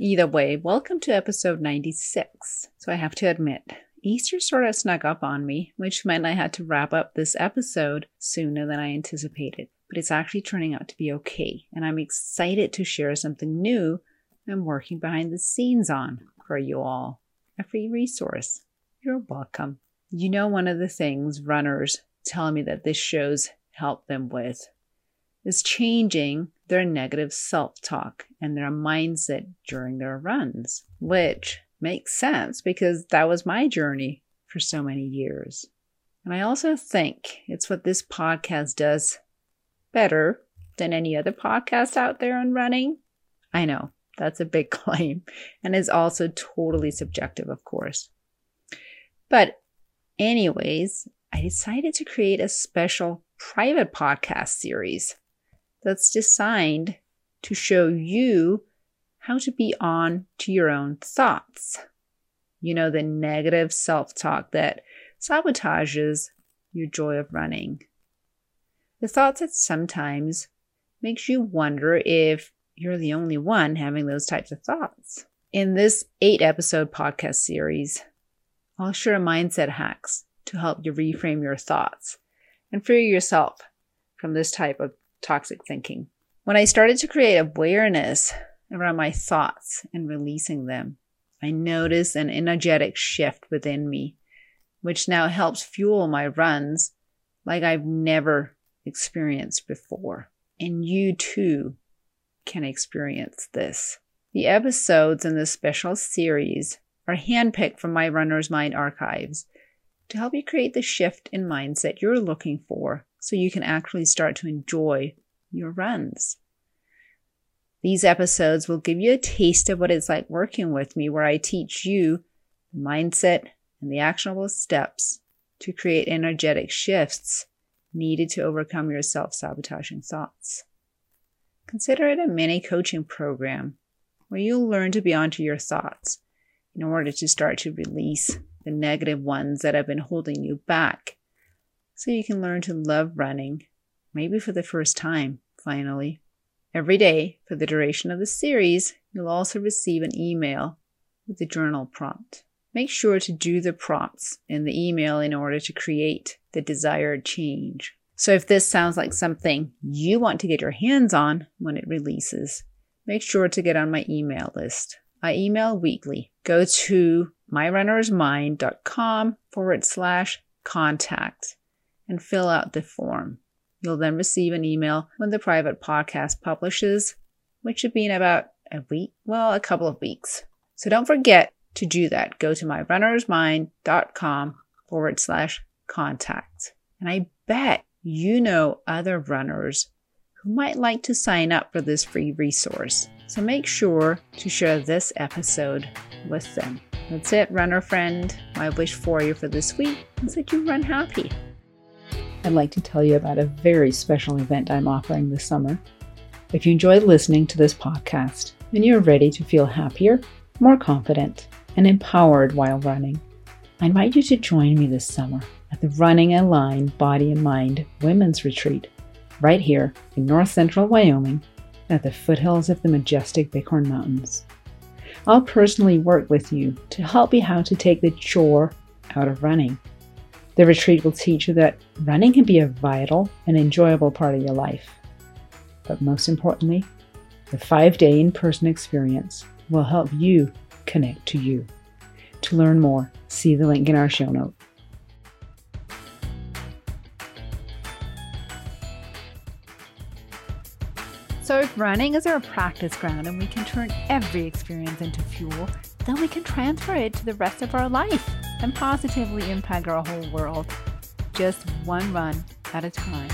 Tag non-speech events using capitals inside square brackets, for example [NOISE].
Either way, welcome to episode 96. So I have to admit, Easter sort of snuck up on me, which meant I had to wrap up this episode sooner than I anticipated. But it's actually turning out to be okay, and I'm excited to share something new I'm working behind the scenes on for you all. A free resource. You're welcome. You know, one of the things runners tell me that this show's helped them with is changing their negative self talk and their mindset during their runs, which makes sense because that was my journey for so many years. And I also think it's what this podcast does better than any other podcast out there on running. I know that's a big [LAUGHS] claim and is also totally subjective, of course. But, anyways, I decided to create a special private podcast series that's designed to show you how to be on to your own thoughts. You know, the negative self talk that sabotages your joy of running. The thoughts that sometimes makes you wonder if you're the only one having those types of thoughts. In this eight episode podcast series, I'll share mindset hacks to help you reframe your thoughts and free yourself from this type of toxic thinking. When I started to create awareness around my thoughts and releasing them, I noticed an energetic shift within me, which now helps fuel my runs like I've never experienced before. And you too can experience this. The episodes in this special series are handpicked from my Runner's Mind archives to help you create the shift in mindset you're looking for so you can actually start to enjoy your runs. These episodes will give you a taste of what it's like working with me, where I teach you the mindset and the actionable steps to create energetic shifts needed to overcome your self sabotaging thoughts. Consider it a mini coaching program where you'll learn to be onto your thoughts in order to start to release the negative ones that have been holding you back so you can learn to love running, maybe for the first time, finally. Every day, for the duration of the series, you'll also receive an email with the journal prompt. Make sure to do the prompts in the email in order to create the desired change. So, if this sounds like something you want to get your hands on when it releases, make sure to get on my email list. I email weekly. Go to myrunnersmind.com forward slash contact and fill out the form. You'll then receive an email when the private podcast publishes, which should be in about a week, well, a couple of weeks. So don't forget to do that. Go to myrunnersmind.com forward slash contact. And I bet you know other runners who might like to sign up for this free resource. So make sure to share this episode with them. That's it, runner friend. My wish for you for this week is that you run happy. I'd like to tell you about a very special event I'm offering this summer. If you enjoy listening to this podcast and you're ready to feel happier, more confident, and empowered while running, I invite you to join me this summer at the Running Aligned Body and Mind Women's Retreat right here in north central Wyoming at the foothills of the majestic Bighorn Mountains. I'll personally work with you to help you how to take the chore out of running. The retreat will teach you that running can be a vital and enjoyable part of your life. But most importantly, the five day in person experience will help you connect to you. To learn more, See the link in our show note. So, if running is our practice ground and we can turn every experience into fuel, then we can transfer it to the rest of our life and positively impact our whole world, just one run at a time.